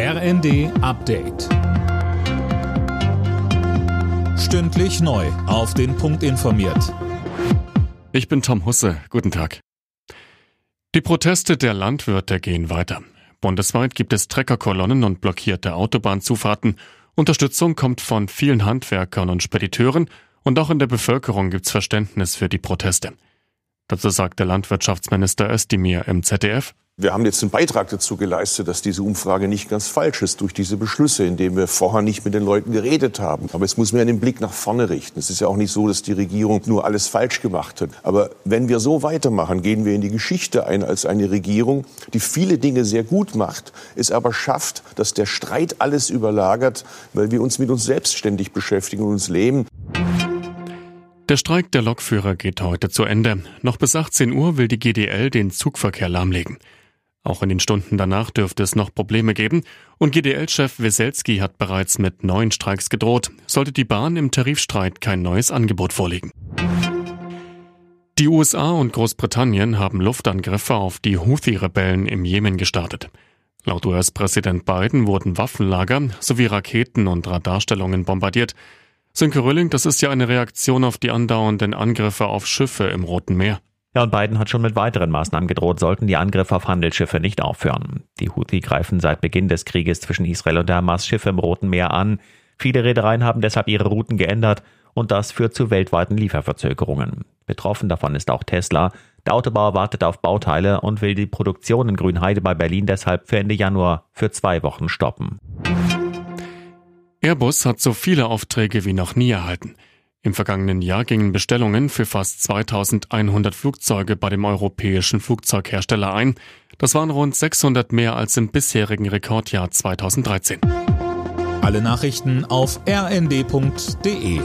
RND Update. Stündlich neu. Auf den Punkt informiert. Ich bin Tom Husse. Guten Tag. Die Proteste der Landwirte gehen weiter. Bundesweit gibt es Treckerkolonnen und blockierte Autobahnzufahrten. Unterstützung kommt von vielen Handwerkern und Spediteuren und auch in der Bevölkerung gibt's Verständnis für die Proteste. Dazu sagte Landwirtschaftsminister Özdemir im ZDF. Wir haben jetzt einen Beitrag dazu geleistet, dass diese Umfrage nicht ganz falsch ist durch diese Beschlüsse, indem wir vorher nicht mit den Leuten geredet haben. Aber jetzt muss man den Blick nach vorne richten. Es ist ja auch nicht so, dass die Regierung nur alles falsch gemacht hat. Aber wenn wir so weitermachen, gehen wir in die Geschichte ein als eine Regierung, die viele Dinge sehr gut macht, es aber schafft, dass der Streit alles überlagert, weil wir uns mit uns selbstständig beschäftigen und uns leben. Der Streik der Lokführer geht heute zu Ende. Noch bis 18 Uhr will die GDL den Zugverkehr lahmlegen. Auch in den Stunden danach dürfte es noch Probleme geben und GDL-Chef Weselski hat bereits mit neuen Streiks gedroht, sollte die Bahn im Tarifstreit kein neues Angebot vorlegen. Die USA und Großbritannien haben Luftangriffe auf die Houthi-Rebellen im Jemen gestartet. Laut US-Präsident Biden wurden Waffenlager sowie Raketen und Radarstellungen bombardiert. Sönke Rölling, das ist ja eine Reaktion auf die andauernden Angriffe auf Schiffe im Roten Meer. Ja, und Biden hat schon mit weiteren Maßnahmen gedroht, sollten die Angriffe auf Handelsschiffe nicht aufhören. Die Houthi greifen seit Beginn des Krieges zwischen Israel und der Hamas Schiffe im Roten Meer an. Viele Reedereien haben deshalb ihre Routen geändert und das führt zu weltweiten Lieferverzögerungen. Betroffen davon ist auch Tesla. Der Autobauer wartet auf Bauteile und will die Produktion in Grünheide bei Berlin deshalb für Ende Januar für zwei Wochen stoppen. Airbus hat so viele Aufträge wie noch nie erhalten. Im vergangenen Jahr gingen Bestellungen für fast 2100 Flugzeuge bei dem europäischen Flugzeughersteller ein. Das waren rund 600 mehr als im bisherigen Rekordjahr 2013. Alle Nachrichten auf rnd.de